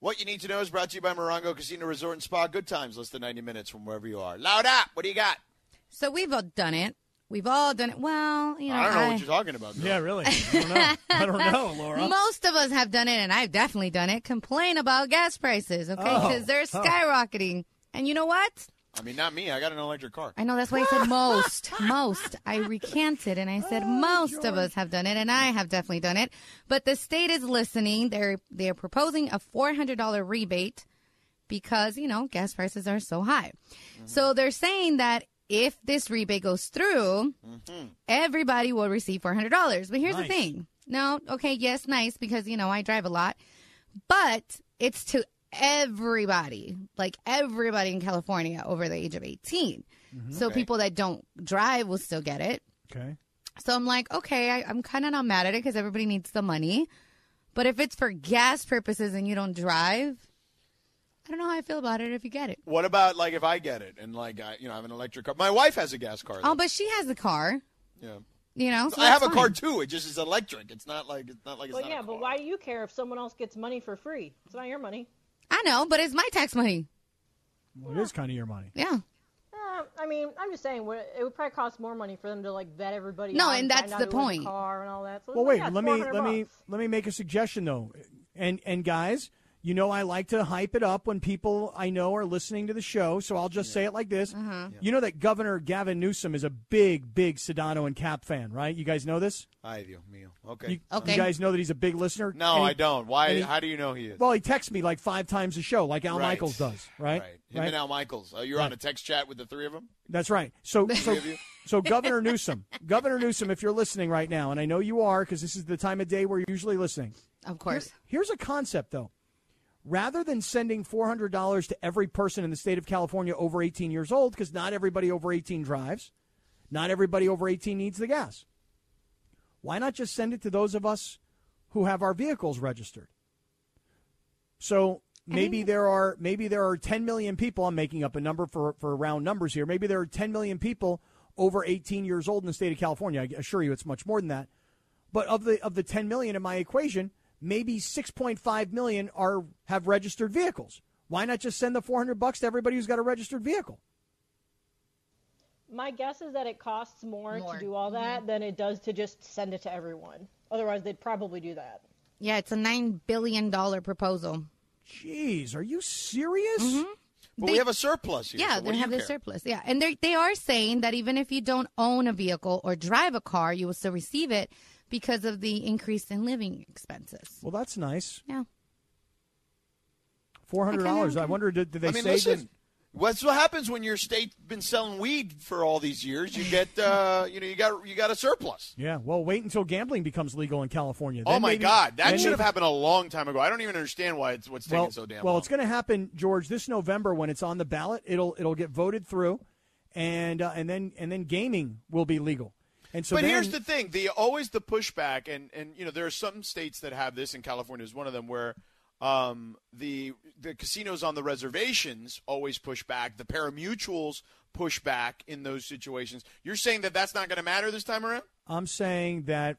What you need to know is brought to you by Morongo Casino Resort and Spa. Good times, less than 90 minutes from wherever you are. Loud up. What do you got? So we've all done it. We've all done it. Well, you know, I don't know I- what you're talking about. girl. Yeah, really. I don't know. I don't know, Laura. Most of us have done it, and I've definitely done it. Complain about gas prices, okay? Oh. Because they're skyrocketing. And you know what? I mean, not me. I got an electric car. I know that's why I said most. most. I recanted and I said Oh, most of us have done it, and I have definitely done it. But the state is listening. They're they're proposing a four hundred dollar rebate because you know gas prices are so high. Mm-hmm. So they're saying that if this rebate goes through, mm-hmm. everybody will receive four hundred dollars. But here's Nice. the thing. No, okay, yes, nice because you know I drive a lot, but it's to everybody, like everybody in California over the age of 18. Mm-hmm. So people that don't drive will still get it. Okay. So I'm like, okay, I, I'm kind of not mad at it because everybody needs the money. But if it's for gas purposes and you don't drive, I don't know how I feel about it if you get it. What about like if I get it and like I, you know, I have an electric car. My wife has a gas car. Oh, but she has the car, yeah. you know. So I have that's a car too. It just is electric. It's not like it's not like it's Well, not yeah, a but why do you care if someone else gets money for free? It's not your money. I know, but it's my tax money. Well, it is kind of your money. Yeah. Uh, I mean, I'm just saying, it would probably cost more money for them to like vet everybody. No, and that's the point. Car and all that. So, Well, wait. yeah, let me 400 let me let me make a suggestion though, and and guys, you know I like to hype it up when people I know are listening to the show. So I'll just say it like this: Uh-huh. You know that Governor Gavin Newsom is a big, big Sedano and Kap fan, right? You guys know this? I do, mío. Okay. You, Okay. you guys know that he's a big listener. no, he- I don't. Why? he- how do you know he is? Well, he texts me like five times a show, like Al Right. Michaels does, right? Right. Him and Al Michaels. Oh, you're on a text chat with the three of them. That's right. So, so, so Governor Newsom, Governor Newsom, if you're listening right now, and I know you are because this is the time of day where you're usually listening. Of course. Here's a concept, though. Rather than sending $400 to every person in the state of California over 18 years old, because not everybody over 18 drives, not everybody over 18 needs the gas. Why not just send it to those of us who have our vehicles registered? So maybe there are maybe there are 10 million people. I'm making up a number for for round numbers here. Maybe there are 10 million people over 18 years old in the state of California. I assure you, it's much more than that. But of the of the 10 million in my equation, maybe 6.5 million are have registered vehicles. Why not just send the 400 bucks to everybody who's got a registered vehicle? My guess is that it costs more, More. to do all that mm-hmm. than it does to just send it to everyone. Otherwise, they'd probably do that. Yeah, it's a $9 billion proposal. Jeez, are you serious? Mm-hmm. But They- we have a surplus here. Yeah, so they have the surplus. Yeah, and they they are saying that even if you don't own a vehicle or drive a car, you will still receive it because of the increase in living expenses. Well, that's nice. Yeah. Four hundred dollars. I I, wonder did, did they I mean, say listen. this? What's what happens when your state's been selling weed for all these years? You get, uh, you know, you got you got a surplus. Yeah. Well, wait until gambling becomes legal in California. oh my maybe- God, that should have happened a long time ago. I don't even understand why it's what's taking so damn well, long. it's going to happen, George, this November when it's on the ballot. It'll it'll get voted through, and uh, and then and then gaming will be legal. And so but then, here's the thing: the always the pushback, and and you know there are some states that have this, and California is one of them, where um, the the casinos on the reservations always push back. The parimutuels push back in those situations. You're saying that that's not going to matter this time around? I'm saying that,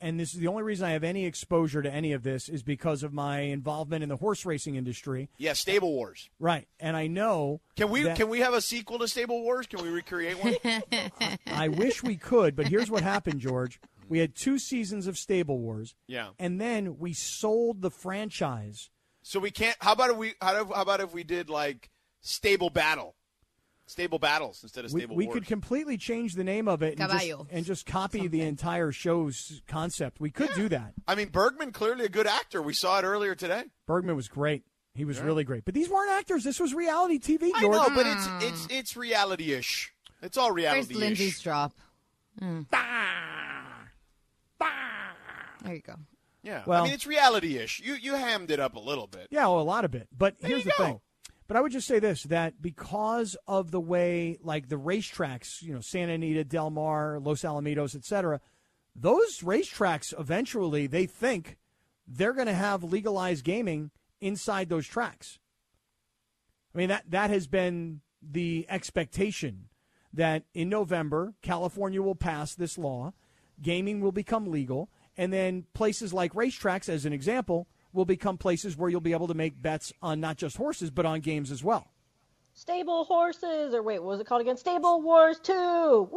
and this is the only reason I have any exposure to any of this is because of my involvement in the horse racing industry. Yeah, Stable Wars. Right, and I know. Can we that- can we have a sequel to Stable Wars? Can we recreate one? I wish we could, but here's what happened, George. We had two seasons of Stable Wars. Yeah. And then we sold the franchise. so we can't. How about if we? How, how about if we did like Stable Battle, Stable Battles instead of Stable we Wars? could completely change the name of it and just, and just copy the entire show's concept. We could do that. I mean, Bergman clearly a good actor. We saw it earlier today. Bergman was great. He was really great. But these weren't actors. This was reality TV, I know, but it's it's it's reality-ish. It's all reality-ish. Lindsay's drop? Mm. There you go. Yeah. Well- I mean, it's reality-ish. You you hammed it up a little bit. Yeah, well, a lot of it. But here's you the go. thing. But I would just say this: that because of the way, like the racetracks, you know, Santa Anita, Del Mar, Los Alamitos, et cetera, those racetracks eventually they think they're going to have legalized gaming inside those tracks. I mean that that has been the expectation that in November California will pass this law, gaming will become legal, and then places like racetracks, as an example, will become places where you'll be able to make bets on not just horses but on games as well. Stable horses, or wait, what was it called again? Stable Wars 2.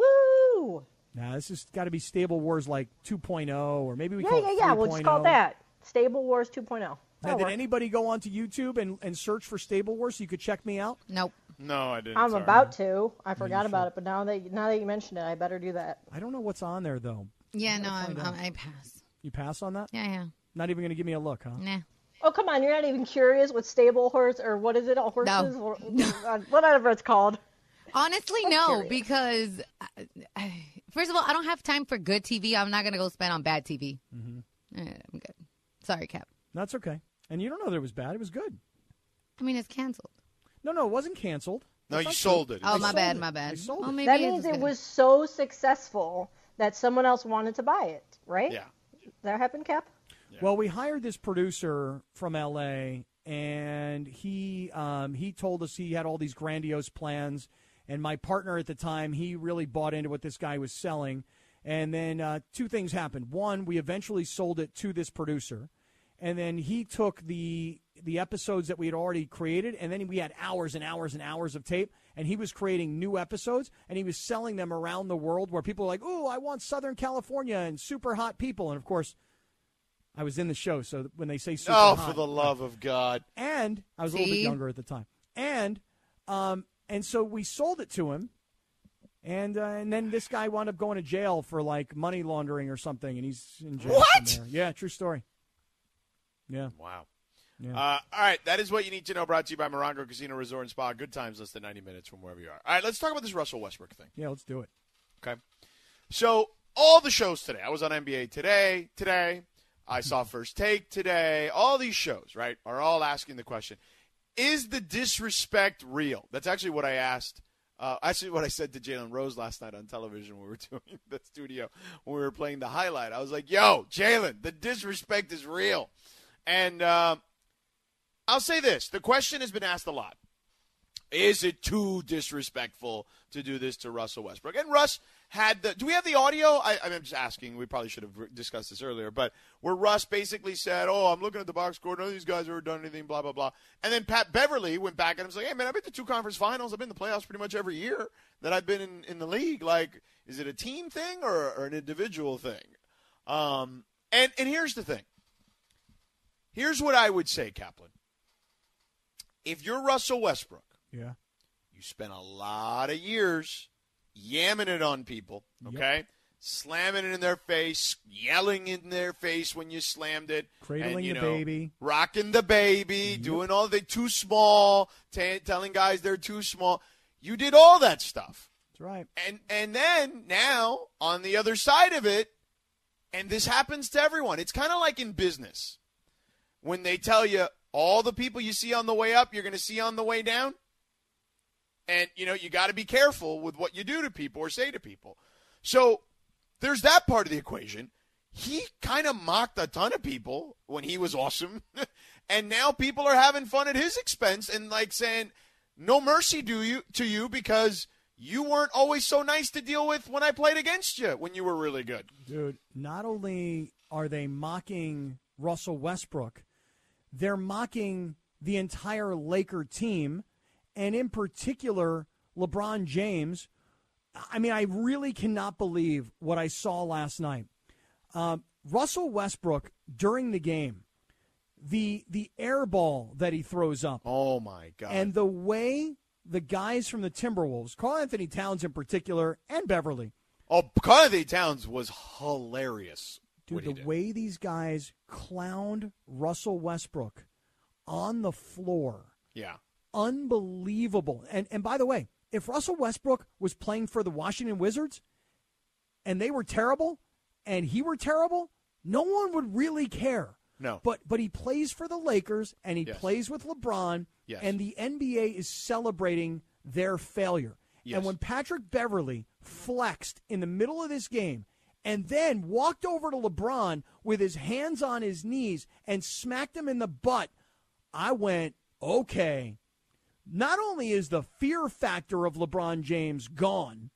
Woo! Now this has got to be Stable Wars like 2.0, or maybe we Yeah, call yeah, it yeah. We'll just call oh. that. Stable Wars 2.0. Now, That'll did work. anybody go onto YouTube and, and search for Stable Wars so you could check me out? Nope. No, I didn't. I'm sorry. about to. I forgot about it, but now that now that you mentioned it, I better do that. I don't know what's on there though. Yeah, no, I'm. I'm, I pass. You pass on that? Yeah, yeah. Not even going to give me a look, huh? Nah. Oh come on, you're not even curious what stable horse or what is it? All horses, or- uh, whatever it's called. Honestly, no, curious. because uh, I- first of all, I don't have time for good TV. I'm not gonna go spend on bad TV. Mm-hmm. I'm good. Sorry, Kap. That's okay. And you don't know that it was bad. It was good. I mean, it's canceled. No, no, it wasn't canceled. No, That's you sold true. it. Oh, I my bad, it. my I bad. sold Well, it. maybe That means it good. was so successful that someone else wanted to buy it, right? Yeah. That happened, Kap? Well, we hired this producer from L.A. and he um, he told us he had all these grandiose plans. And my partner at the time, he really bought into what this guy was selling. And then uh, two things happened. One, we eventually sold it to this producer, and then he took the the episodes that we had already created, and then we had hours and hours and hours of tape, and he was creating new episodes, and he was selling them around the world where people were like, "Oh, I want Southern California and super hot people," and of course. I was in the show, so when they say super Oh, hot, for the love of God! and I was a little bit younger at the time, and um, and so we sold it to him, and uh, and then this guy wound up going to jail for like money laundering or something, and he's in jail. What? Yeah, true story. Yeah, Wow. Yeah. Uh, all right, that is what you need to know. Brought to you by Morongo Casino Resort and Spa. Good times, less than ninety minutes from wherever you are. All right, let's talk about this Russell Westbrook thing. yeah. Let's do it. Okay. So all the shows today. I was on NBA today. Today, I saw First Take today. All these shows, right, are all asking the question: Is the disrespect real? That's actually what I asked. Uh, actually, what I said to Jalen Rose last night on television when we were doing the studio when we were playing the highlight. I was like, "Yo, Jalen, the disrespect is real," and uh, I'll say this: the question has been asked a lot. Is it too disrespectful to do this to Russell Westbrook? And Russ had the. Do we have the audio? I, I'm just asking. We probably should have discussed this earlier, but where Russ basically said, "Oh, I'm looking at the box score. None of these guys ever done anything." Blah blah blah. And then Pat Beverley went back and was like, "Hey man, I've been to two conference finals. I've been to the playoffs pretty much every year that I've been in, in the league. Like, is it a team thing or, or an individual thing?" Um, and and here's the thing. Here's what I would say, Kaplan. If you're Russell Westbrook Yeah. you spent a lot of years yamming it on people, okay? Slamming it in their face, yelling in their face when you slammed it, Cradling and, you the know, baby. rocking the baby, doing all the too small, t- telling guys they're too small. You did all that stuff. That's right. And and then now on the other side of it, and this happens to everyone. It's kind of like in business. When they tell you all the people you see on the way up, you're going to see on the way down. And you know, you got to be careful with what you do to people or say to people. So, there's that part of the equation. He kind of mocked a ton of people when he was awesome. and now people are having fun at his expense and like saying, "No mercy do you to you because you weren't always so nice to deal with when I played against you when you were really good." Dude, not only are they mocking Russell Westbrook, they're mocking the entire Laker team, and in particular, LeBron James. I mean, I really cannot believe what I saw last night. Um, Russell Westbrook during the game, the the air ball that he throws up, Oh my god. and the way the guys from the Timberwolves, Karl-Anthony Towns in particular, and Beverley, oh, anthony Towns was hilarious. Dude, the way these guys clowned Russell Westbrook on the floor, Yeah. Unbelievable. And and by the way, if Russell Westbrook was playing for the Washington Wizards and they were terrible and he were terrible, no one would really care. No. But but he plays for the Lakers and he Yes. plays with LeBron Yes. and the NBA is celebrating their failure. Yes. And when Patrick Beverley flexed in the middle of this game and then walked over to LeBron with his hands on his knees and smacked him in the butt, I went, "Okay. Not only is the fear factor of LeBron James gone,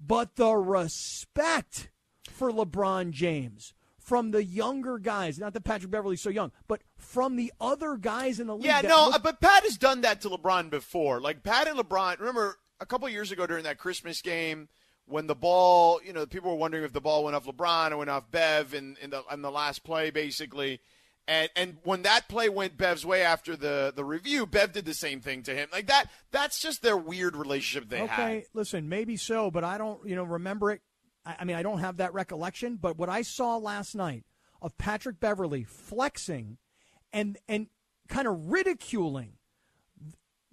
but the respect for LeBron James from the younger guys, not that Patrick Beverley's so young, but from the other guys in the league. Yeah, no, look- uh, but Pat has done that to LeBron before. Like Pat and LeBron, remember a couple years ago during that Christmas game when the ball, you know, people were wondering if the ball went off LeBron or went off Bev in, in the in the last play, basically. And and when that play went Bev's way after the the review, Bev did the same thing to him. Like that. That's just their weird relationship they okay, had. listen, maybe so, but I don't, you know, remember it. I, I mean, I don't have that recollection. But what I saw last night of Patrick Beverley flexing and and kind of ridiculing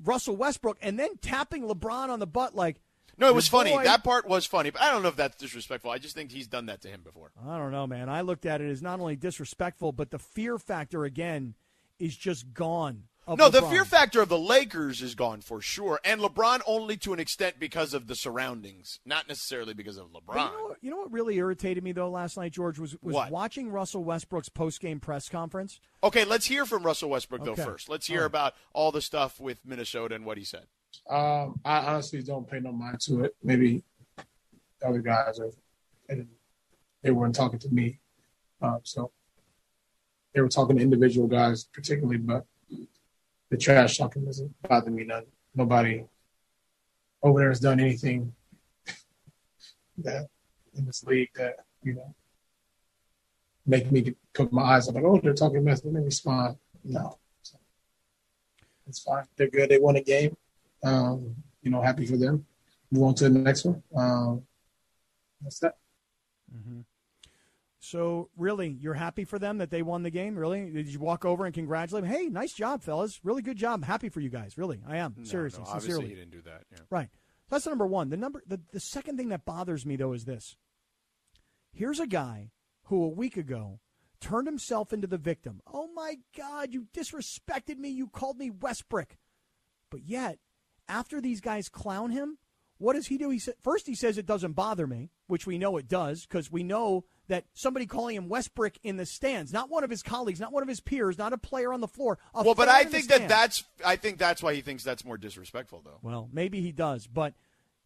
Russell Westbrook and then tapping LeBron on the butt like. No, it was "Your funny. boy-" That part was funny, but I don't know if that's disrespectful. I just think he's done that to him before. I don't know, man. I looked at it as not only disrespectful, but the fear factor again is just gone. No, the fear factor of the Lakers is gone for sure, and LeBron only to an extent because of the surroundings, not necessarily because of LeBron. You know, what, you know what really irritated me though last night, George, was was What? watching Russell Westbrook's post game press conference. Okay, let's hear from Russell Westbrook though first. Let's hear All right. about all the stuff with Minnesota and what he said. Um, I honestly don't pay no mind to it. Maybe the other guys are, and they weren't talking to me. Um, so they were talking to individual guys, particularly, but the trash talking doesn't bother me none. Nobody over there has done anything that in this league that, you know, make me put my eyes up like, oh, they're talking mess. Make me smile. No. So, it's fine. They're good. They won a game. Um, you know, happy for them. Move on to the next one. Um, that's that. So really, you're happy for them that they won the game. Really, did you walk over and congratulate them? Hey, nice job, fellas. Really good job. I'm happy for you guys. Really, I am. No, Seriously, no, obviously sincerely. he didn't do that. Yeah. Right. That's number one. The number the, the second thing that bothers me though is this. Here's a guy who a week ago turned himself into the victim. Oh my God, you disrespected me. You called me Westbrook. But yet, after these guys clown him, what does he do? He said first he says it doesn't bother me, which we know it does, because we know that somebody calling him Westbrook in the stands, not one of his colleagues, not one of his peers, not a player on the floor. Well, but I think that that's I think that's why he thinks that's more disrespectful though. Well, maybe he does, but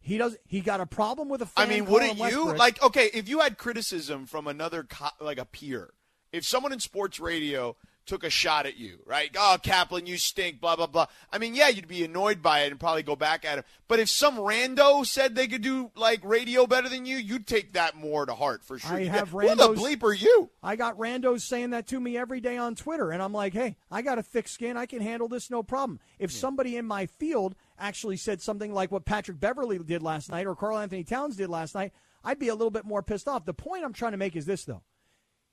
he does. He got a problem with a I fan. I mean, wouldn't you like? Okay, if you had criticism from another co- like a peer, if someone in sports radio took a shot at you, right? Oh, Kaplan, you stink, blah blah blah. I mean, yeah, you'd be annoyed by it and probably go back at him. But if some rando said they could do like radio better than you, you'd take that more to heart for sure. I Yeah, have Who the bleep are you? I got randos saying that to me every day on Twitter, and I'm like, hey, I got a thick skin. I can handle this no problem. If somebody in my field actually said something like what Patrick Beverley did last night or Karl-Anthony Towns did last night, I'd be a little bit more pissed off. The point I'm trying to make is this, though.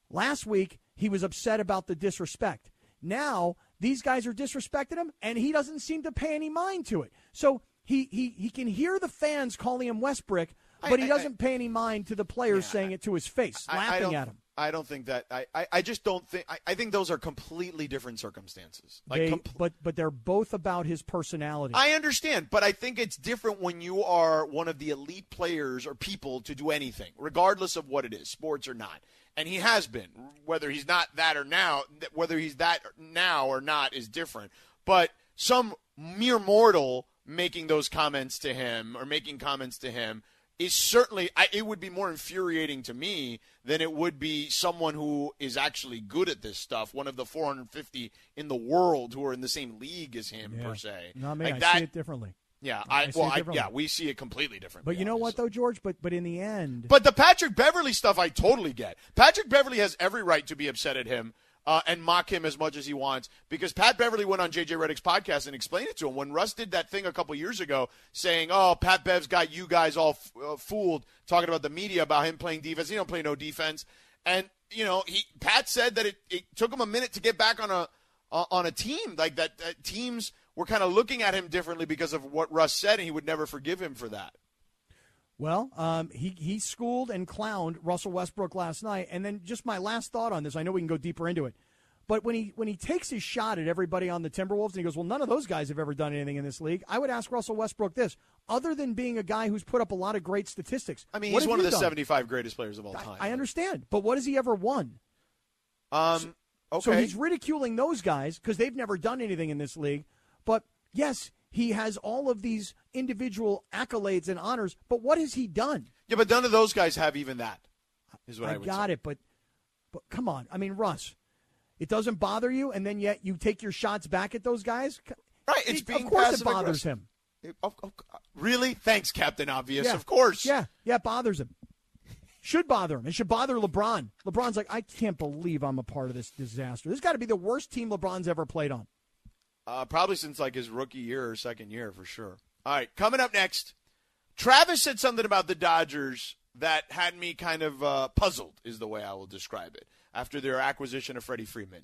Last week, he was upset about the disrespect. Now, these guys are disrespecting him, and he doesn't seem to pay any mind to it. So he, he, he can hear the fans calling him Westbrook, I- but he doesn't pay any mind to the players saying it to his face, I- I laughing at him. I don't think that. I, I, I just don't think. I, I think those are completely different circumstances. Like They- com- but but they're both about his personality. I understand, but I think it's different when you are one of the elite players or people to do anything, regardless of what it is, sports or not. And he has been, whether he's not that or now, whether he's that now or not is different. But some mere mortal making those comments to him or making comments to him is certainly I, it would be more infuriating to me than it would be someone who is actually good at this stuff, one of the 450 in the world who are in the same league as him Yeah. per se. No, man, like I that, see it differently. yeah, I I, well, I, yeah, we see it completely different. But you know what though, George? But but in the end, But the Patrick Beverley stuff, I totally get. Patrick Beverley has every right to be upset at him uh, and mock him as much as he wants because Pat Beverley went on JJ Redick's podcast and explained it to him when Russ did that thing a couple years ago, saying, "Oh, Pat Bev's got you guys all f- uh, fooled," talking about the media about him playing defense. He don't play no defense, and you know, he Pat said that it, it took him a minute to get back on a uh, on a team like that. that teams were kind of looking at him differently because of what Russ said, and he would never forgive him for that. Well, um, he he schooled and clowned Russell Westbrook last night, and then just my last thought on this. I know we can go deeper into it, but when he when he takes his shot at everybody on the Timberwolves and he goes, "Well, none of those guys have ever done anything in this league," I would ask Russell Westbrook this: other than being a guy who's put up a lot of great statistics, I mean, he's one of the done? 75 greatest players of all time. I, I understand, but what has he ever won? Um, okay. So he's ridiculing those guys because they've never done anything in this league. But yes, he has all of these individual accolades and honors. But what has he done? yeah, but none of those guys have even that. Is what I, I got say. it, but but come on. I mean, Russ, it doesn't bother you, and then yet you take your shots back at those guys. Right, it's It- being of course it bothers aggressive. him. It- of- of- really? Thanks, Captain Obvious. Yeah. Of course. Yeah, yeah, it bothers him. Should bother him. It should bother LeBron. LeBron's like, I can't believe I'm a part of this disaster. This got to be the worst team LeBron's ever played on. Uh, probably since like his rookie year or second year for sure. All right, coming up next, Travis said something about the Dodgers that had me kind of uh, puzzled, is the way I will describe it, after their acquisition of Freddie Freeman.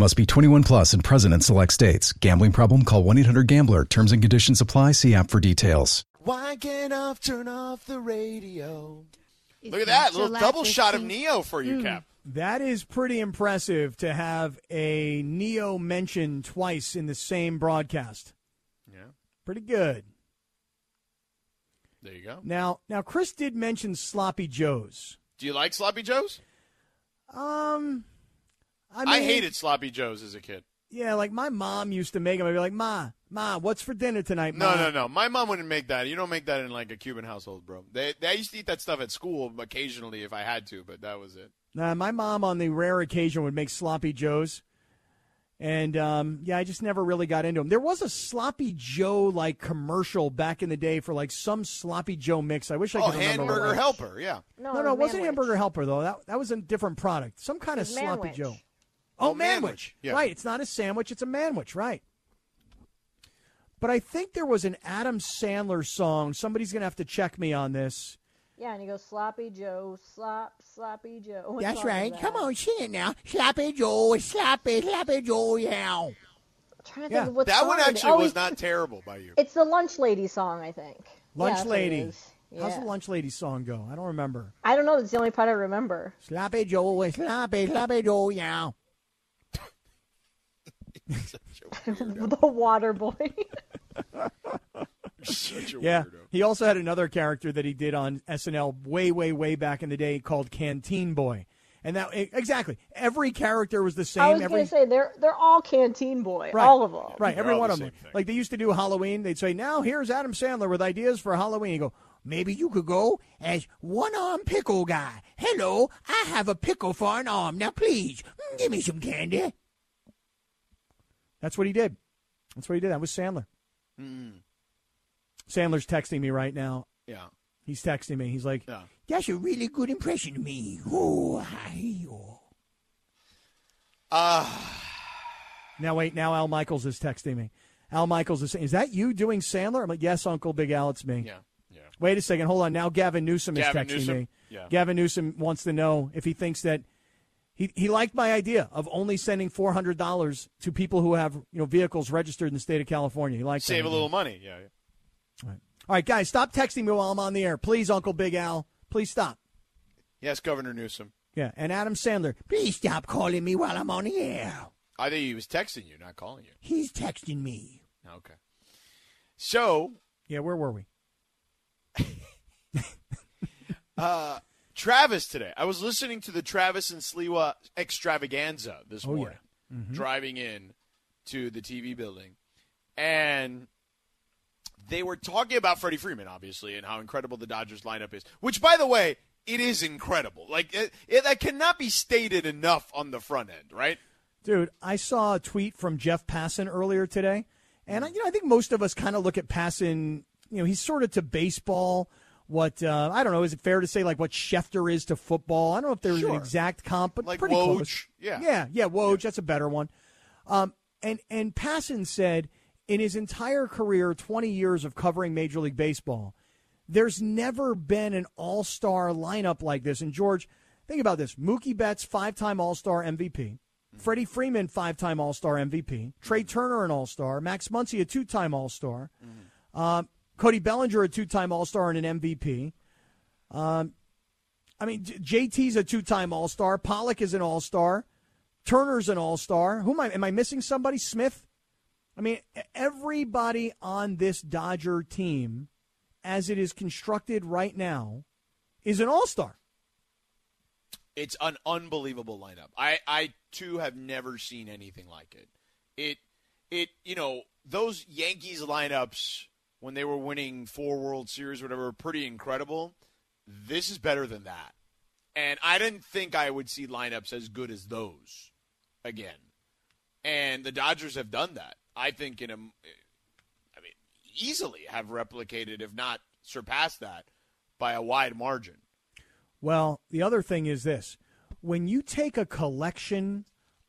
Must be 21 plus and present in select states. Gambling problem? Call 1 800 Gambler. Terms and conditions apply. See app for details. Why can't I turn off the radio? It's Look at that little July double shot of Neo for you, Kap. That is pretty impressive to have a Neo mentioned twice in the same broadcast. Yeah, Pretty good. there you go. Now, now Chris did mention sloppy joes. Do you like sloppy joes? Um, I, I, hated sloppy joes as a kid. Yeah, like my mom used to make them. I'd be like, "Ma, ma, what's for dinner tonight?" Ma? No, no, no. My mom wouldn't make that. You don't make that in like a Cuban household, bro. They, they I used to eat that stuff at school occasionally if I had to, but that was it. Nah, my mom on the rare occasion would make sloppy joes, and um, yeah, I just never really got into them. There was a sloppy Joe like commercial back in the day for like some sloppy Joe mix. I wish I Oh, could remember. what it hamburger helper, yeah. No, No, it no, it was wasn't hamburger helper though. That that was a different product. Some kind of sloppy Manwich. Joe. Oh, Oh, manwich. Manwich, yeah. Right, it's not a sandwich, it's a manwich, right. But I think there was an Adam Sandler song. Somebody's going to have to check me on this. Yeah, and he goes sloppy Joe, slop, sloppy Joe. What That's right. that? Come on, sing it now. Sloppy Joe, sloppy, sloppy Joe, yeah. I'm trying to Yeah. think of what That song one actually Oh, was not terrible by you. It's the lunch lady song, I think. Lunch that's what it Lady. is. How's the Lunch Lady song go? I don't remember. I don't know. That's the only part I remember. Sloppy Joe, sloppy, sloppy Joe, yeah. the Water Boy. Yeah. weirdo. He also had another character that he did on SNL way, way, way back in the day called Canteen Boy. And that exactly every character was the same. I was every gonna say they're they're all Canteen Boy, Right. all of them. Right, They're every one the of them. thing. Like they used to do Halloween, they'd say, "Now here's Adam Sandler with ideas for Halloween." You go, "Maybe you could go as one-arm pickle guy. Hello, I have a pickle for an arm. Now please, mm, give me some candy." That's what he did. That's what he did. That was Sandler. Sandler's texting me right now. Yeah. He's texting me. He's like, Yeah. "That's a really good impression of me." Oh, hi, oh. Uh, Now wait, now Al Michaels is texting me. Al Michaels is saying, "Is that you doing Sandler?" I'm like, "Yes, Uncle Big Al, it's me." yeah. Yeah. Wait a second, hold on. Now Gavin Newsom is texting Newsom? me. Yeah. Gavin Newsom wants to know if he thinks that he he liked my idea of only sending four hundred dollars to people who have you know vehicles registered in the state of California. He that Save a little money. Yeah. yeah. All right, guys, stop texting me while I'm on the air, please, Uncle Big Al. Please stop. Yes, Governor Newsom. Yeah, and Adam Sandler, please stop calling me while I'm on the air. I think he was texting you, not calling you. He's texting me. Okay. So, Yeah, where were we? uh, Travis today. I was listening to the Travis and Sliwa extravaganza this Oh, yeah. morning, mm-hmm. driving in to the TV building, and they were talking about Freddie Freeman, obviously, and how incredible the Dodgers lineup is. Which, by the way, it is incredible. Like it, it, that cannot be stated enough on the front end, right? Dude, I saw a tweet from Jeff Passan earlier today, and I, you know I think most of us kind of look at Passan. You know, he's sort of to baseball what uh, I don't know. Is it fair to say like what Schefter is to football? I don't know if there's Sure. an exact comp, but Like pretty Woj, close. yeah. yeah, yeah. Woj, that's a better one. Um, and and Passan said in his entire career, 20 years of covering Major League Baseball, there's never been an All Star lineup like this. And George, think about this: Mookie Betts, five-time All Star MVP. Freddie Freeman, five-time All Star MVP. Trea Turner, an All Star. Max Muncy, a two-time All Star. Um, Cody Bellinger, a two-time All Star and an MVP. Um, I mean, JT's a two-time All Star. Pollock is an All Star. Turner's an All Star. Who am I? Am I missing somebody? Smith. I mean, everybody on this Dodger team, as it is constructed right now, is an All Star. It's an unbelievable lineup. I, I too have never seen anything like it. It it you know those Yankees lineups when they were winning four World Series, whatever, pretty incredible. This is better than that, and I didn't think I would see lineups as good as those again. And the Dodgers have done that. I think in a, I mean, easily have replicated, if not surpassed that, by a wide margin. Well, the other thing is this when you take a collection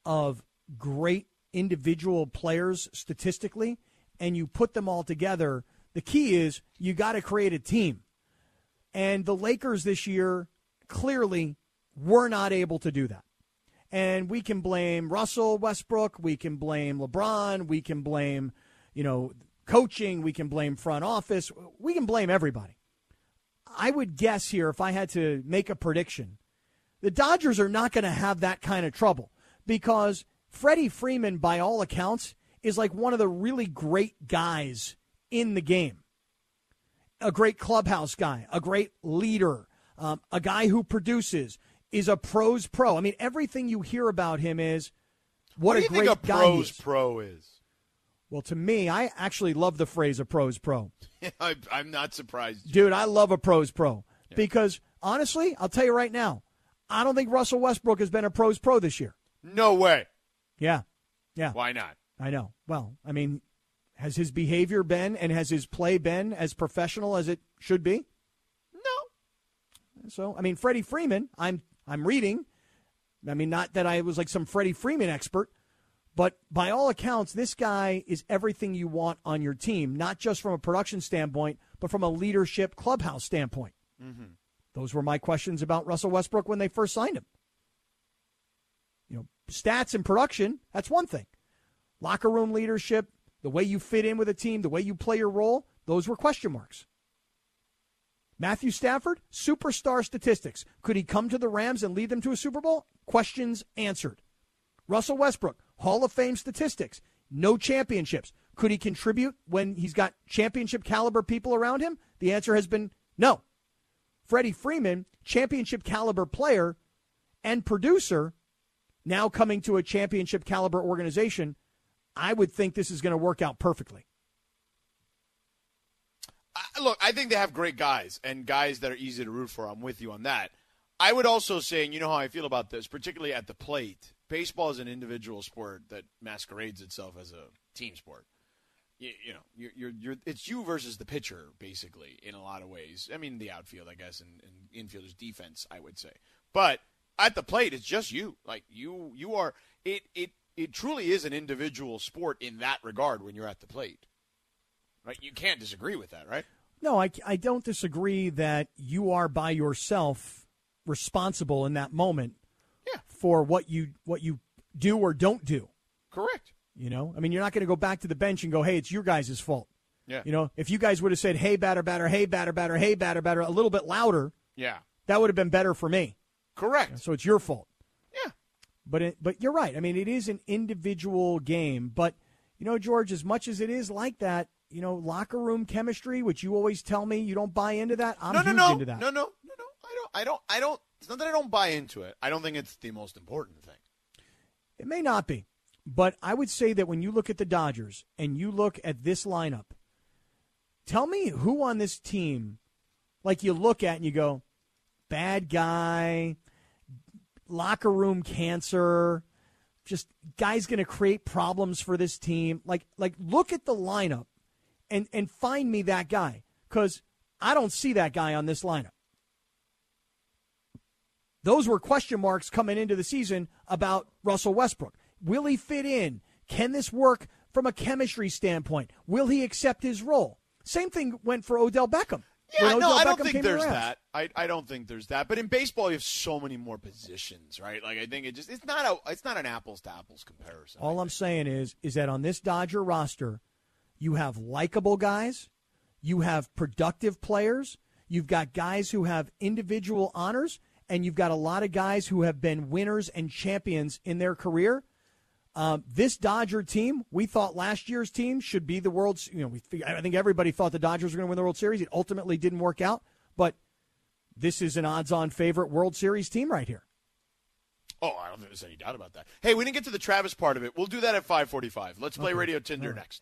of great individual players statistically and you put them all together, the key is you got to create a team. And the Lakers this year clearly were not able to do that. And we can blame Russell Westbrook, we can blame LeBron, we can blame, you know, coaching, we can blame front office, we can blame everybody. I would guess here, if I had to make a prediction, the Dodgers are not going to have that kind of trouble because Freddie Freeman, by all accounts, is like one of the really great guys in the game. A great clubhouse guy, a great leader, um, a guy who produces, is a pros pro. I mean, everything you hear about him is what, What, do a you great think a pros pro is? Well, to me, I actually love the phrase a pros pro. I, I'm not surprised. Dude, I love a pros pro because honestly, I'll tell you right now, I don't think Russell Westbrook has been a pros pro this year. No way. Yeah. Yeah. Why not? I know. Well, I mean, has his behavior been and has his play been as professional as it should be? No. So, I mean, Freddie Freeman, I'm I'm reading. I mean, not that I was like some Freddie Freeman expert, but by all accounts, this guy is everything you want on your team, not just from a production standpoint, but from a leadership clubhouse standpoint. Mm-hmm. Those were my questions about Russell Westbrook when they first signed him. You know, stats and production, that's one thing. Locker room leadership, the way you fit in with a team, the way you play your role, those were question marks. Matthew Stafford, superstar statistics. Could he come to the Rams and lead them to a Super Bowl? Questions answered. Russell Westbrook, Hall of Fame statistics. No championships. Could he contribute when he's got championship caliber people around him? The answer has been no. Freddie Freeman, championship caliber player and producer, now coming to a championship caliber organization. I would think this is going to work out perfectly. Look, I think they have great guys and guys that are easy to root for. I'm with you on that. I would also say, and you know how I feel about this, particularly at the plate. Baseball is an individual sport that masquerades itself as a team sport. You, you know, you're, you're, you're, it's you versus the pitcher, basically, in a lot of ways. I mean, the outfield, I guess, and, and infielders defense, I would say. But at the plate, it's just you. Like you, you are. It, it, it truly is an individual sport in that regard when you're at the plate. Right? You can't disagree with that, right? No, I, I don't disagree that you are by yourself responsible in that moment Yeah. for what you what you do or don't do. Correct. You know, I mean, you're not going to go back to the bench and go, "Hey, it's your guys' fault." Yeah. You know, if you guys would have said, "Hey, batter, batter, hey, batter, batter, hey, batter, batter," a little bit louder, Yeah. that would have been better for me. Correct. So it's your fault. But it, but you're right. I mean, it is an individual game. But you know, George, as much as it is like that, you know, locker room chemistry, which you always tell me you don't buy into that. I'm no, no, no, into that. no, no, no, no. I don't. I don't. I don't. It's not that I don't buy into it. I don't think it's the most important thing. It may not be, but I would say that when you look at the Dodgers and you look at this lineup, tell me who on this team, like you look at and you go, bad guy, locker room cancer, just guy's going to create problems for this team. Like, like look at the lineup and and find me that guy because I don't see that guy on this lineup. Those were question marks coming into the season about Russell Westbrook. Will he fit in? Can this work from a chemistry standpoint? Will he accept his role? Same thing went for Odell Beckham. Yeah, no, I don't Beckham think there's that. I, I don't think there's that. But in baseball, you have so many more positions, right? Like I think it just it's not a it's not an apples to apples comparison. All I'm saying is is that on this Dodger roster, you have likable guys, you have productive players, you've got guys who have individual honors, and you've got a lot of guys who have been winners and champions in their career. Um, this Dodger team, we thought last year's team should be the world's. You know, we, I think everybody thought the Dodgers were going to win the World Series. It ultimately didn't work out, but this is an odds-on favorite World Series team right here. Oh, I don't think there's any doubt about that. Hey, we didn't get to the Travis part of it. We'll do that at 5:45. Let's play okay. Radio Tinder right. next.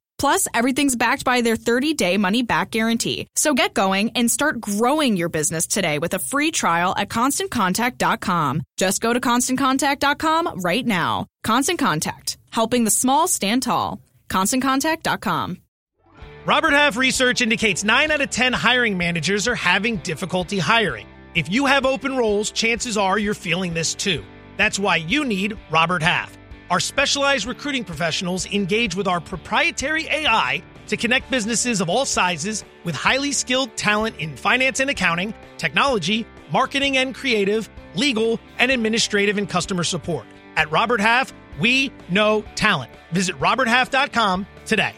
Plus, everything's backed by their 30 day money back guarantee. So get going and start growing your business today with a free trial at constantcontact.com. Just go to constantcontact.com right now. Constant Contact, helping the small stand tall. ConstantContact.com. Robert Half research indicates 9 out of 10 hiring managers are having difficulty hiring. If you have open roles, chances are you're feeling this too. That's why you need Robert Half. Our specialized recruiting professionals engage with our proprietary AI to connect businesses of all sizes with highly skilled talent in finance and accounting, technology, marketing and creative, legal, and administrative and customer support. At Robert Half, we know talent. Visit RobertHalf.com today.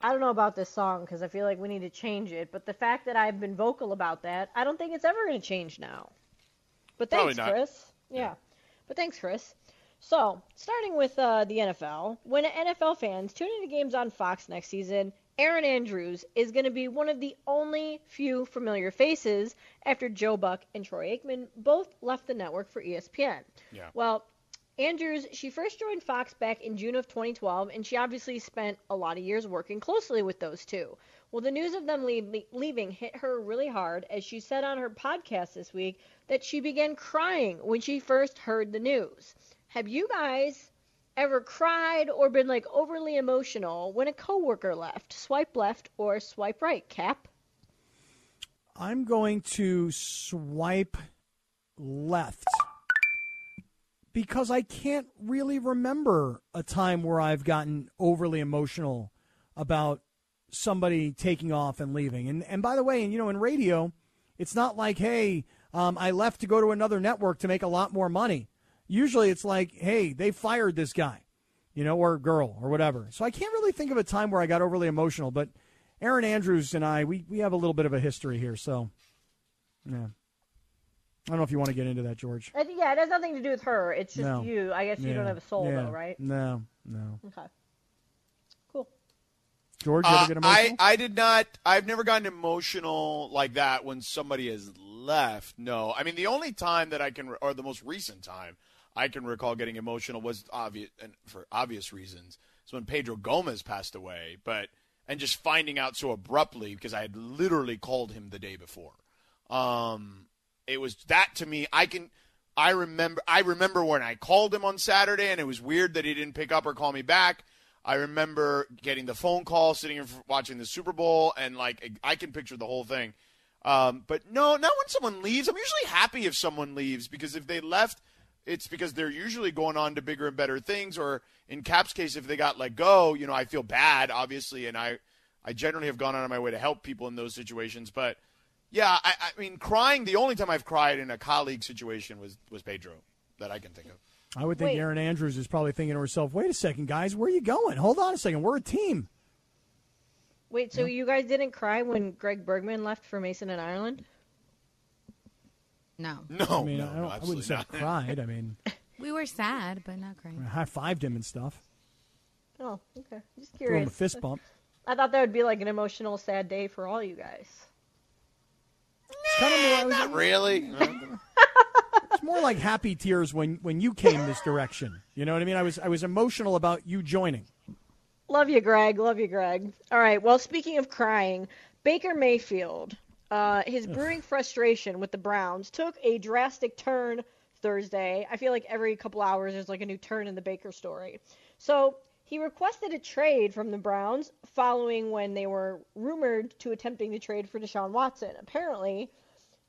I don't know about this song because I feel like we need to change it, but the fact that I've been vocal about that, I don't think it's ever going to change now. But thanks, Chris. Yeah. But thanks, Chris. So, starting with uh, the NFL, when NFL fans tune into games on Fox next season, Erin Andrews is going to be one of the only few familiar faces after Joe Buck and Troy Aikman both left the network for ESPN. Yeah. Well, Andrews, she first joined Fox back in June of 2012, and she obviously spent a lot of years working closely with those two. Well, the news of them leave, leaving hit her really hard, as she said on her podcast this week that she began crying when she first heard the news. Have you guys ever cried or been like overly emotional when a coworker left? Swipe left or swipe right, Kap? I'm going to swipe left because I can't really remember a time where I've gotten overly emotional about somebody taking off and leaving. And and by the way, and you know, in radio, it's not like, hey, um, I left to go to another network to make a lot more money usually it's like, hey, they fired this guy, you know, or girl or whatever. So I can't really think of a time where I got overly emotional, but Erin Andrews and I, we, we have a little bit of a history here. So, yeah. I don't know if you want to get into that, George. I think, yeah, it has nothing to do with her. It's just no. you. I guess you yeah. don't have a soul, yeah. though, right? No, no. Okay. Cool. George, you ever uh, get emotional? I, I did not. I've never gotten emotional like that when somebody has left. No. I mean, the only time that I can, or the most recent time I can recall getting emotional was obvious and for obvious reasons. So when Pedro Gomez passed away, but and just finding out so abruptly because I had literally called him the day before. Um, it was that to me. I can. I remember. I remember when I called him on Saturday, and it was weird that he didn't pick up or call me back. I remember getting the phone call, sitting and watching the Super Bowl, and like I can picture the whole thing. Um, but no, not when someone leaves. I'm usually happy if someone leaves because if they left it's because they're usually going on to bigger and better things. Or in Kap's case, if they got let go, you know, I feel bad, obviously, and I, I generally have gone out of my way to help people in those situations. But yeah, I, I mean, crying. The only time I've cried in a colleague situation was was Pedro. that I can think of. I would think Wait. Erin Andrews is probably thinking to herself, "Wait a second, guys, where are you going? Hold on a second, we're a team." Wait, so you guys didn't cry when Greg Bergman left for Mason and Ireland? No. No, I mean, no, I, no, I wouldn't say not. cried. I mean, we were sad, but not crying. I high fived him and stuff. Oh, okay. Just Threw him curious. a fist bump. I thought that would be like an emotional, sad day for all you guys. It's kind of more. I was, Not really. it's more like happy tears when when you came this direction. You know what I mean? I was I was emotional about you joining. Love you, Greg. Love you, Greg. All right. Well, speaking of crying, Baker Mayfield, uh, his brewing frustration with the Browns took a drastic turn Thursday. I feel like every couple hours there's like a new turn in the Baker story. So he requested a trade from the Browns following when they were rumored to attempting to trade for Deshaun Watson. Apparently,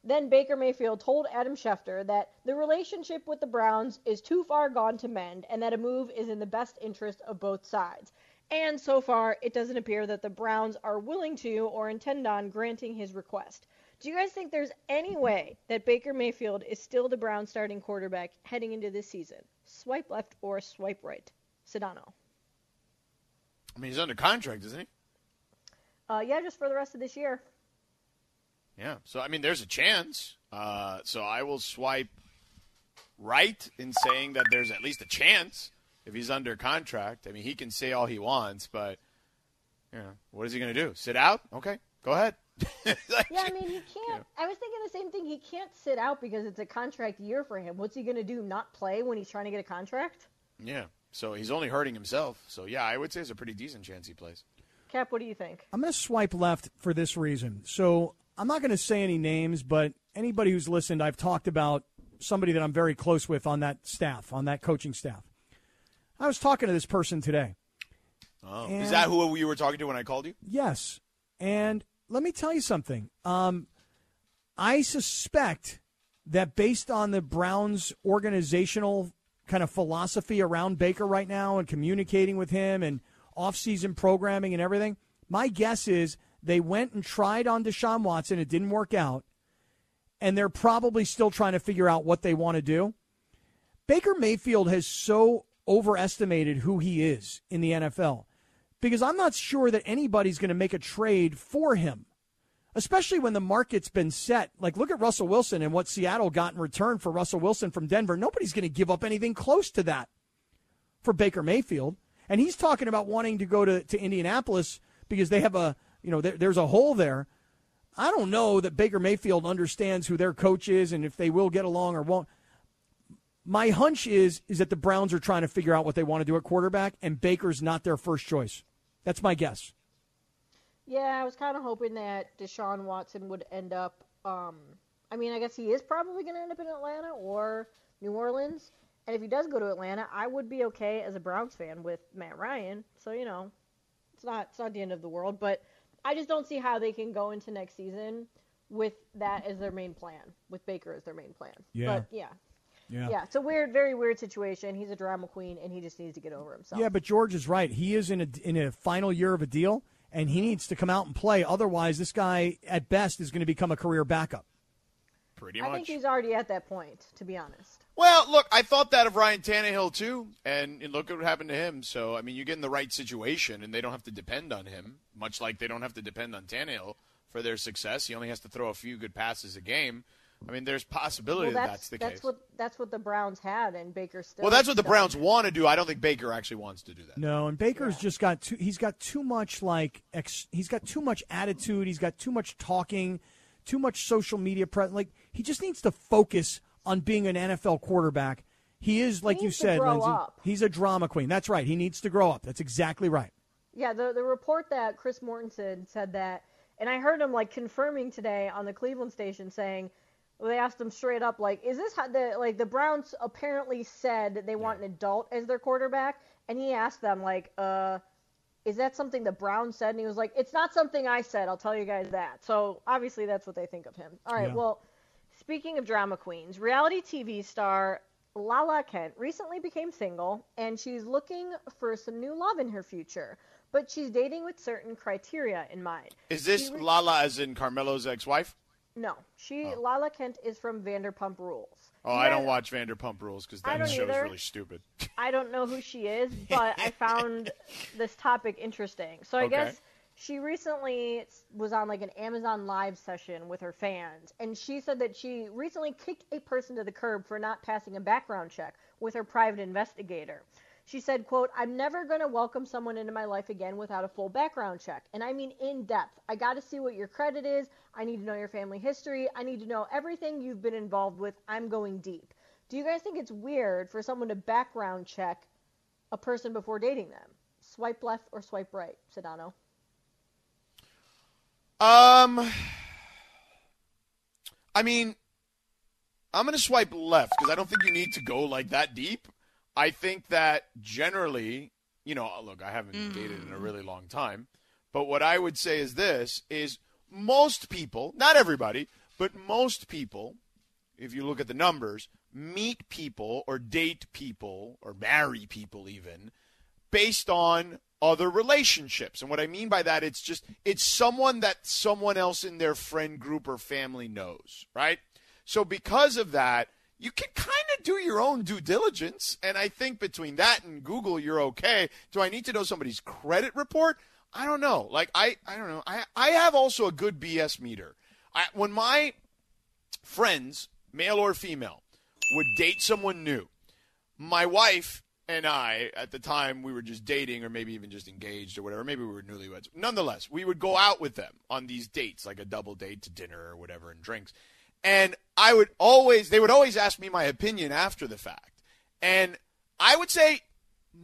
then Baker Mayfield told Adam Schefter that the relationship with the Browns is too far gone to mend and that a move is in the best interest of both sides. And so far, it doesn't appear that the Browns are willing to or intend on granting his request. Do you guys think there's any way that Baker Mayfield is still the Browns starting quarterback heading into this season? Swipe left or swipe right? Sedano. I mean, he's under contract, isn't he? Uh, yeah, just for the rest of this year. Yeah. So I mean, there's a chance. Uh, so I will swipe right in saying that there's at least a chance if he's under contract. I mean, he can say all he wants, but you know, what is he going to do? Sit out? Okay, go ahead. like, yeah, I mean, he can't. I was thinking the same thing. He can't sit out because it's a contract year for him. What's he going to do? Not play when he's trying to get a contract? Yeah. So he's only hurting himself. So yeah, I would say it's a pretty decent chance he plays. Kap, what do you think? I'm going to swipe left for this reason. So I'm not going to say any names, but anybody who's listened, I've talked about somebody that I'm very close with on that staff, on that coaching staff. I was talking to this person today. Oh, is that who you were talking to when I called you? Yes. And let me tell you something. Um, I suspect that based on the Browns' organizational kind of philosophy around Baker right now and communicating with him and offseason programming and everything, my guess is they went and tried on Deshaun Watson. It didn't work out. And they're probably still trying to figure out what they want to do. Baker Mayfield has so overestimated who he is in the NFL because I'm not sure that anybody's going to make a trade for him, especially when the market's been set. Like, look at Russell Wilson and what Seattle got in return for Russell Wilson from Denver. Nobody's going to give up anything close to that for Baker Mayfield. And he's talking about wanting to go to, to Indianapolis because they have a, you know, there, there's a hole there. I don't know that Baker Mayfield understands who their coach is and if they will get along or won't my hunch is is that the Browns are trying to figure out what they want to do at quarterback, and Baker's not their first choice. That's my guess. Yeah, I was kind of hoping that Deshaun Watson would end up. Um, I mean, I guess he is probably going to end up in Atlanta or New Orleans. And if he does go to Atlanta, I would be okay as a Browns fan with Matt Ryan. So you know, it's not it's not the end of the world. But I just don't see how they can go into next season with that as their main plan, with Baker as their main plan. Yeah. But yeah, yeah. Yeah, it's a weird, very weird situation. He's a drama queen, and he just needs to get over himself. Yeah, but George is right. He is in a in a final year of a deal, and he needs to come out and play. Otherwise, this guy at best is going to become a career backup. Pretty much. I think he's already at that point, to be honest. Well, look, I thought that of Ryan Tannehill too, and, and look at what happened to him. So, I mean, you get in the right situation, and they don't have to depend on him, much like they don't have to depend on Tannehill for their success. He only has to throw a few good passes a game. I mean, there's possibility well, that's, that's, the that's case. What, that's what the Browns had, and Baker still. Well, that's what the does. Browns want to do. I don't think Baker actually wants to do that. No, and Baker's yeah. just got too. He's got too much like. Ex, he's got too much attitude. He's got too much talking, too much social media. Pre- like he just needs to focus on being an NFL quarterback. He is, like he you said, Lindsay. Up. He's a drama queen. That's right. He needs to grow up. That's exactly right. Yeah, the the report that Chris Mortensen said that, and I heard him like confirming today on the Cleveland station saying they asked him straight up, like, is this how the like the Browns apparently said that they want an adult as their quarterback, and he asked them like, uh, is that something the Browns said? And he was like, it's not something I said. I'll tell you guys that. So obviously that's what they think of him. All right. Yeah. Well, speaking of drama queens, reality TV star Lala Kent recently became single, and she's looking for some new love in her future. But she's dating with certain criteria in mind. Is this Lala as in Carmelo's ex-wife? No, she Oh. Lala Kent is from Vanderpump Rules. Oh, I don't watch Vanderpump Rules because that show's either. really stupid. I don't know who she is, but I found this topic interesting. So I Okay. guess she recently was on like an Amazon Live session with her fans, and she said that she recently kicked a person to the curb for not passing a background check with her private investigator. She said, quote, I'm never going to welcome someone into my life again without a full background check. And I mean in depth. I got to see what your credit is. I need to know your family history. I need to know everything you've been involved with. I'm going deep. Do you guys think it's weird for someone to background check a person before dating them? Swipe left or swipe right, Sedano? Um, I mean, I'm going to swipe left because I don't think you need to go like that deep. I think that generally, you know, look, I haven't mm. dated in a really long time, but what I would say is this is most people, not everybody, but most people, if you look at the numbers, meet people or date people or marry people even based on other relationships. And what I mean by that, it's just, it's someone that someone else in their friend group or family knows, right? So because of that, you can kind of do your own due diligence. And I think between that and Google, you're okay. Do I need to know somebody's credit report? I don't know. Like, I, I don't know. I, I have also a good BS meter. I, when my friends, male or female, would date someone new, my wife and I, at the time, we were just dating or maybe even just engaged or whatever. Maybe we were newlyweds. Nonetheless, we would go out with them on these dates, like a double date to dinner or whatever and drinks. And I would always, they would always ask me my opinion after the fact. And I would say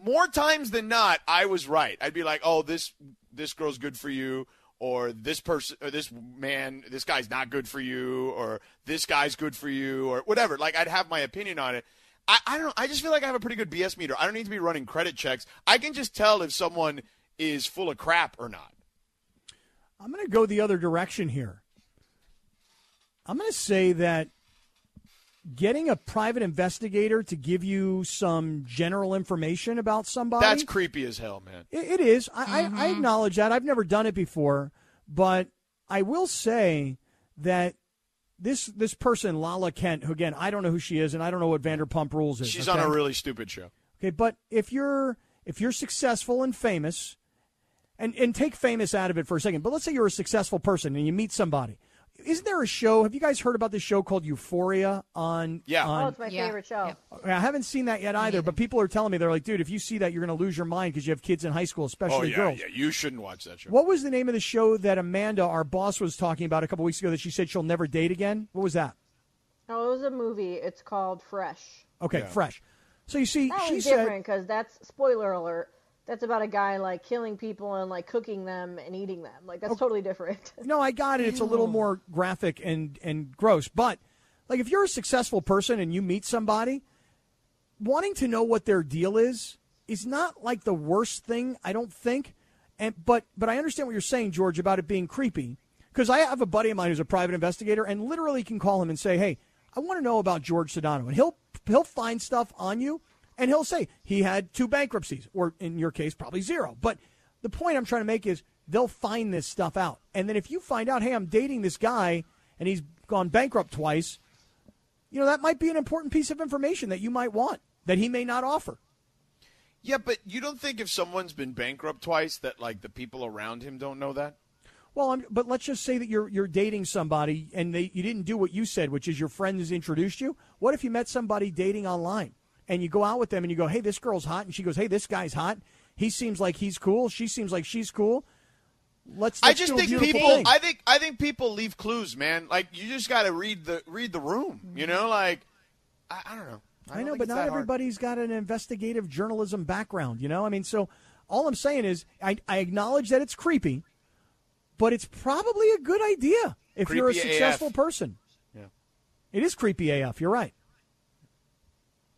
more times than not, I was right. I'd be like, oh, this, this girl's good for you. Or this person, or this man, this guy's not good for you, or this guy's good for you, or whatever. Like, I'd have my opinion on it. I, I don't know. I just feel like I have a pretty good BS meter. I don't need to be running credit checks. I can just tell if someone is full of crap or not. I'm going to go the other direction here. I'm going to say that getting a private investigator to give you some general information about somebody That's creepy as hell, man. It, it is. I, I, I mm-hmm. acknowledge that. I've never done it before, but I will say that this this person, Lala Kent, who again I don't know who she is, and I don't know what Vanderpump Rules is. She's okay? on a really stupid show. Okay, but if you're if you're successful and famous, and and take famous out of it for a second, but let's say you're a successful person and you meet somebody. Isn't there a show? Have you guys heard about this show called Euphoria on? Yeah. on- Oh, it's my Yeah. favorite show. I haven't seen that yet either, but people are telling me they're like, dude, if you see that, you're going to lose your mind because you have kids in high school, especially Oh yeah, girls. yeah. You shouldn't watch that show. What was the name of the show that Amanda, our boss, was talking about a couple weeks ago that she said she'll never date again? What was that? Oh, it was a movie. It's called Fresh. Okay, Yeah. Fresh. So you see, That she was said, different because that's spoiler alert. That's about a guy like killing people and like cooking them and eating them. Like that's oh. totally different. no, I got it. It's a little more graphic and, and gross. But, like, if you're a successful person and you meet somebody, wanting to know what their deal is is not like the worst thing, I don't think. And but but I understand what you're saying, George, about it being creepy. Because I have a buddy of mine who's a private investigator and literally can call him and say, Hey, I want to know about George Sedano. And he'll he'll find stuff on you and he'll say he had two bankruptcies, or in your case, probably zero. But the point I'm trying to make is they'll find this stuff out. And then if you find out, hey, I'm dating this guy and he's gone bankrupt twice, you know, that might be an important piece of information that you might want that he may not offer. Yeah, but you don't think if someone's been bankrupt twice that like the people around him don't know that? Well, I'm, but let's just say that you're you're dating somebody and they you didn't do what you said, which is your friends introduced you. What if you met somebody dating online and you go out with them and you go, "Hey, this girl's hot," and she goes, "Hey, this guy's hot. He seems like he's cool. She seems like she's cool." Let's. I let's just think people. thing. I think I think people leave clues, man. Like you just got to read the read the room. You know, like I, I don't know. I don't know, but not that hard. everybody's got an investigative journalism background, you know? I mean, so all I'm saying is I, I acknowledge that it's creepy, but it's probably a good idea if you're a Creepy AF. successful person. Yeah. It is creepy AF, you're right.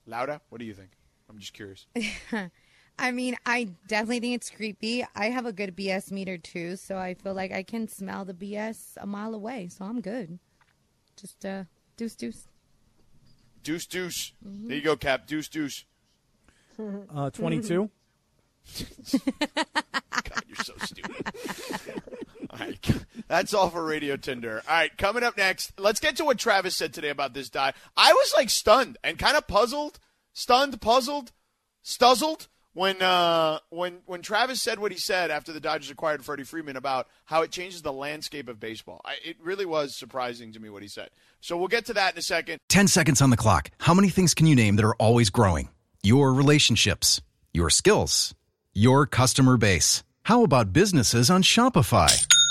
Laura, what do you think? I'm just curious. I mean, I definitely think it's creepy. I have a good BS meter too, so I feel like I can smell the BS a mile away, so I'm good. Just uh, deuce deuce. Deuce, deuce. Mm-hmm. There you go, Kap. Deuce, deuce. Uh, 22. God, you're so stupid. Right. That's all for Radio Tinder. All right, coming up next, let's get to what Travis said today about this die. I was like stunned and kind of puzzled, stunned, puzzled, stuzzled when uh, when when Travis said what he said after the Dodgers acquired Freddie Freeman about how it changes the landscape of baseball. I, it really was surprising to me what he said. So we'll get to that in a second. 10 seconds on the clock. How many things can you name that are always growing? Your relationships, your skills, your customer base. How about businesses on Shopify?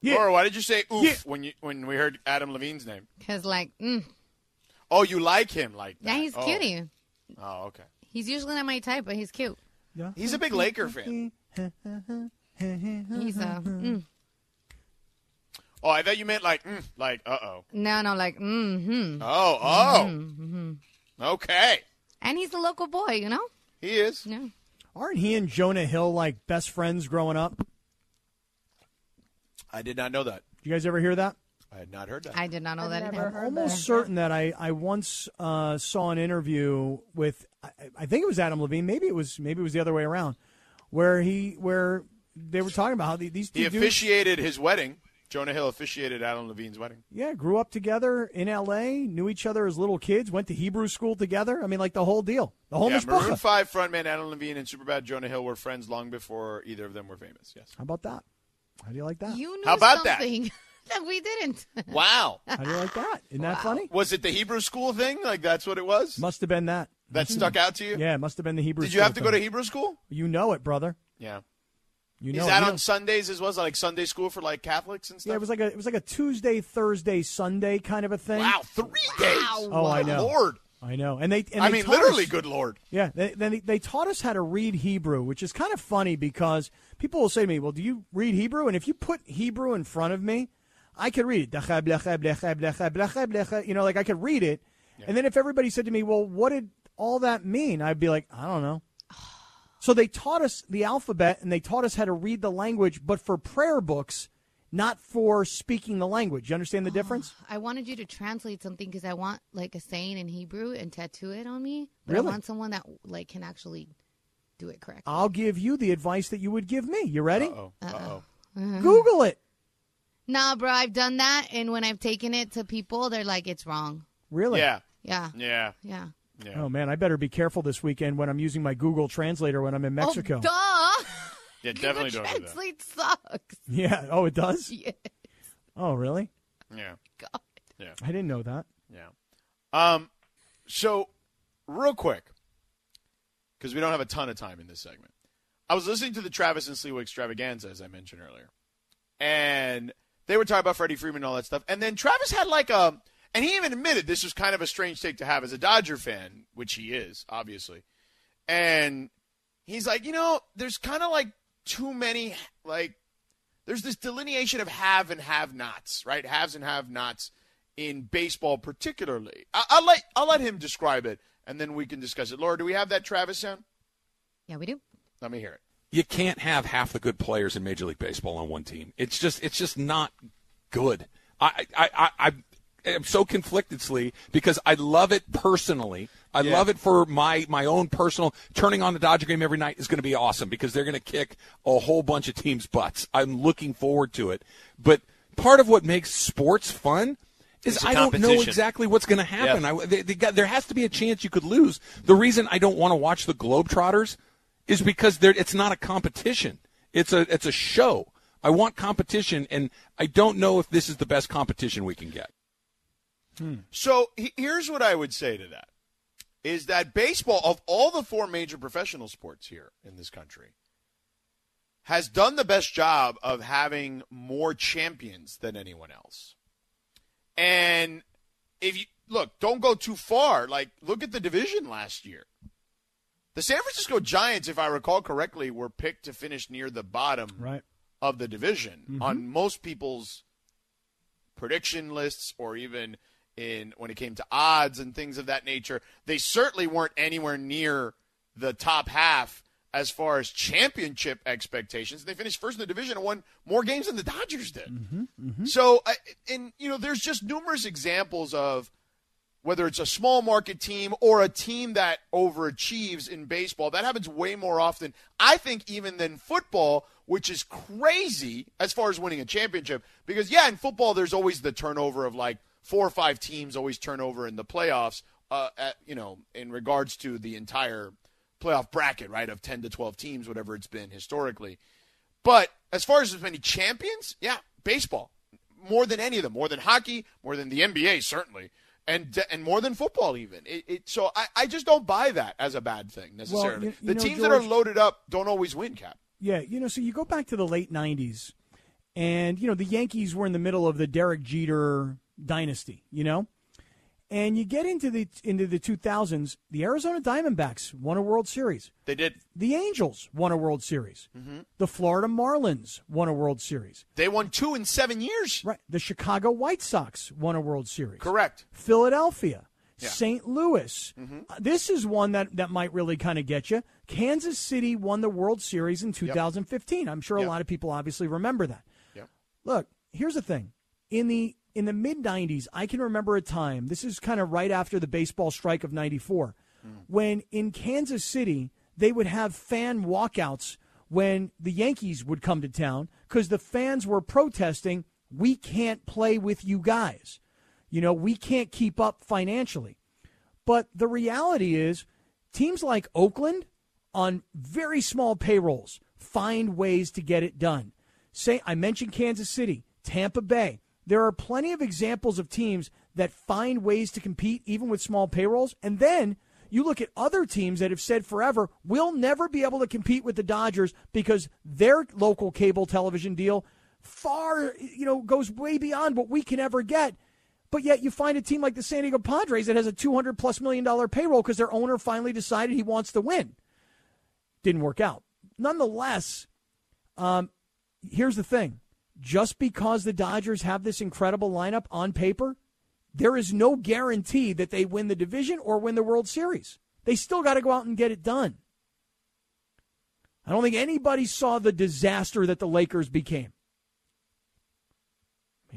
Yeah. Laura, why did you say oof yeah. when you when we heard Adam Levine's name? Because like, mm. oh, you like him like that? Yeah, he's oh. cutie. Oh, okay. He's usually not my type, but he's cute. Yeah. He's a big Laker fan. he's a. Mm. Oh, I thought you meant like, mm, like, uh oh. No, no, like, mm-hmm. Oh, oh. Mm-hmm. Okay. And he's a local boy, you know. He is. Yeah. Aren't he and Jonah Hill like best friends growing up? I did not know that. Did you guys ever hear that? I had not heard that. I did not know I've that. never either. I'm almost that. certain that I, I once uh, saw an interview with I, I think it was Adam Levine. Maybe it was maybe it was the other way around, where he where they were talking about how the, these two He dudes, officiated his wedding. Jonah Hill officiated Adam Levine's wedding. yeah grew up together in L.A. Knew each other as little kids. Went to Hebrew school together. I mean, like the whole deal. The whole Yeah, Maroon mishpacha. Five frontman Adam Levine and Superbad Jonah Hill were friends long before either of them were famous. Yes. How about that? How do you like that? You knew How about that? something that we didn't. Wow. How do you like that? Isn't that funny? was it the Hebrew school thing? Like that's what it was? Must have been that. That stuck out to you? Yeah, it must have been the Hebrew. Did you school have to go to thing. Hebrew school? You know it, brother. Yeah. You know Is it. that You on don't- Sundays as well? Is that like Sunday school for like Catholics and stuff? Yeah, it was like a it was like a Tuesday, Thursday, Sunday kind of a thing. wow, three days. Oh, I know. Lord. I know, and they. And I they mean, literally, us- good Lord. Yeah, they, they they taught us how to read Hebrew, which is kind of funny because people will say to me, "Well, do you read Hebrew?" And if you put Hebrew in front of me, I could read it. You know, like I could read it. And then if everybody said to me, "Well, what did all that mean?" I'd be like, "I don't know." So they taught us the alphabet and they taught us how to read the language, but for prayer books, not for speaking the language. You understand the ah, difference? I wanted you to translate something because I want like a saying in Hebrew and tattoo it on me. But Really? I want someone that like can actually do it correctly. I'll give you the advice that you would give me. You ready? Uh-oh. Uh-oh. Uh-huh. Uh-huh. Google it. Nah, bro, I've done that, and when I've taken it to people, they're like, "It's wrong." Really? Yeah. Yeah, Yeah. yeah. Yeah. Oh man, I better be careful this weekend when I'm using my Google Translator when I'm in oh, Mexico. Oh, Yeah, duh. definitely Google don't do that. Translate sucks. Yeah. Oh, it does. Yeah. Oh, really? Yeah. God. I didn't know that. Yeah. Um, so real quick, because we don't have a ton of time in this segment, I was listening to the Travis and Sliwa extravaganza as I mentioned earlier, and they were talking about Freddie Freeman and all that stuff, and then Travis had like a, and he even admitted this was kind of a strange take to have as a Dodger fan, which he is obviously, and he's like, you know, there's kind of like too many like there's this delineation of have and have nots, right? Haves and have nots in baseball, particularly. I- I'll let I'll let him describe it, and then we can discuss it. Laura, do we have that Travis sound? Yeah, we do. Let me hear it. you can't have half the good players in Major League Baseball on one team. It's just it's just not good. I I I, I am so conflicted, Slee, because I love it personally. I Yeah. love it for my my own personal. Turning on the Dodger game every night is going to be awesome because they're going to kick a whole bunch of teams' butts. I'm looking forward to it. But part of what makes sports fun is I don't know exactly what's going to happen. I, they, they got, there has to be a chance you could lose. The reason I don't want to watch the Globetrotters is because it's not a competition. It's a it's a show. I want competition, and I don't know if this is the best competition we can get. Hmm. So he- here's what I would say to that: is that baseball of all the four major professional sports here in this country has done the best job of having more champions than anyone else. And if you look, don't go too far. Like, look at the division last year. The San Francisco Giants, if I recall correctly, were picked to finish near the bottom Right. of the division Mhm. on most people's prediction lists or even in when it came to odds and things of that nature. They certainly weren't anywhere near the top half as far as championship expectations. They finished first in the division and won more games than the Dodgers did. Mm-hmm, mm-hmm. So, and you know, there's just numerous examples of whether it's a small market team or a team that overachieves in baseball. That happens way more often, I think, even than football, which is crazy as far as winning a championship. Because, yeah, in football, there's always the turnover of like four or five teams always turn over in the playoffs, uh, at, you know, in regards to the entire playoff bracket, right, of 10 to 12 teams, whatever it's been historically. But as far as as many champions, yeah, baseball. More than any of them, more than hockey, more than the NBA, certainly and and more than football even. It, it, so I, I just don't buy that as a bad thing necessarily. Well, you, you the know, teams George, that are loaded up don't always win, Kap. Yeah, you know, so you go back to the late '90s, and you know the Yankees were in the middle of the Derek Jeter dynasty. You know, and you get into the into the 2000s, the Arizona Diamondbacks won a World Series. They did. The Angels won a World Series. Mm-hmm. The Florida Marlins won a World Series. They won two in seven years. Right. The Chicago White Sox won a World Series. Correct. Philadelphia. Yeah. St. Louis. Mm-hmm. Uh, this is one that, that might really kind of get you. Kansas City won the World Series in 2015. Yep. I'm sure yep. a lot of people obviously remember that. Yep. Look, here's the thing. In the in the mid 90s, I can remember a time, this is kind of right after the baseball strike of 94, mm. when in Kansas City, they would have fan walkouts when the Yankees would come to town because the fans were protesting, we can't play with you guys. You know, we can't keep up financially. But the reality is, teams like Oakland, on very small payrolls, find ways to get it done. Say, I mentioned Kansas City, Tampa Bay there are plenty of examples of teams that find ways to compete even with small payrolls. And then you look at other teams that have said forever, we'll never be able to compete with the Dodgers because their local cable television deal far, you know, goes way beyond what we can ever get. But yet you find a team like the San Diego Padres that has a 200 plus million dollar payroll because their owner finally decided he wants to win. Didn't work out. Nonetheless, um, here's the thing just because the Dodgers have this incredible lineup on paper, there is no guarantee that they win the division or win the World Series. They still got to go out and get it done. I don't think anybody saw the disaster that the Lakers became.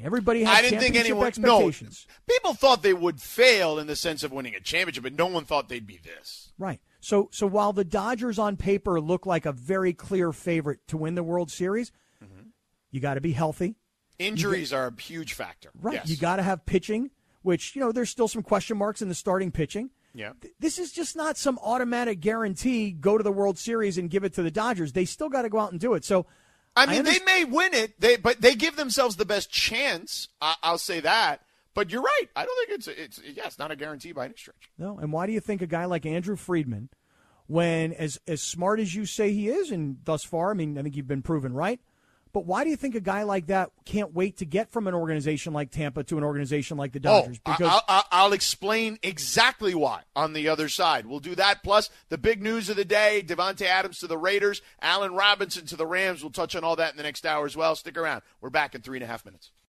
Everybody had I didn't think anyone. expectations. No, people thought they would fail in the sense of winning a championship, but no one thought they'd be this. Right. So, so while the Dodgers on paper look like a very clear favorite to win the World Series, you got to be healthy. Injuries get, are a huge factor. Right. Yes. You got to have pitching, which, you know, there's still some question marks in the starting pitching. Yeah. This is just not some automatic guarantee go to the World Series and give it to the Dodgers. They still got to go out and do it. So I mean, I they may win it, they but they give themselves the best chance. I, will say that. But you're right. I don't think it's it's yeah, it's not a guarantee by any stretch. No. And why do you think a guy like Andrew Friedman, when as as smart as you say he is, and thus far, I mean, I think you've been proven right. But why do you think a guy like that can't wait to get from an organization like Tampa to an organization like the oh, Dodgers? Oh, because I'll, I'll, explain exactly why on the other side. We'll do that. Plus, the big news of the day Davante Adams to the Raiders, Allen Robinson to the Rams. We'll touch on all that in the next hour as well. Stick around. We're back in three and a half minutes.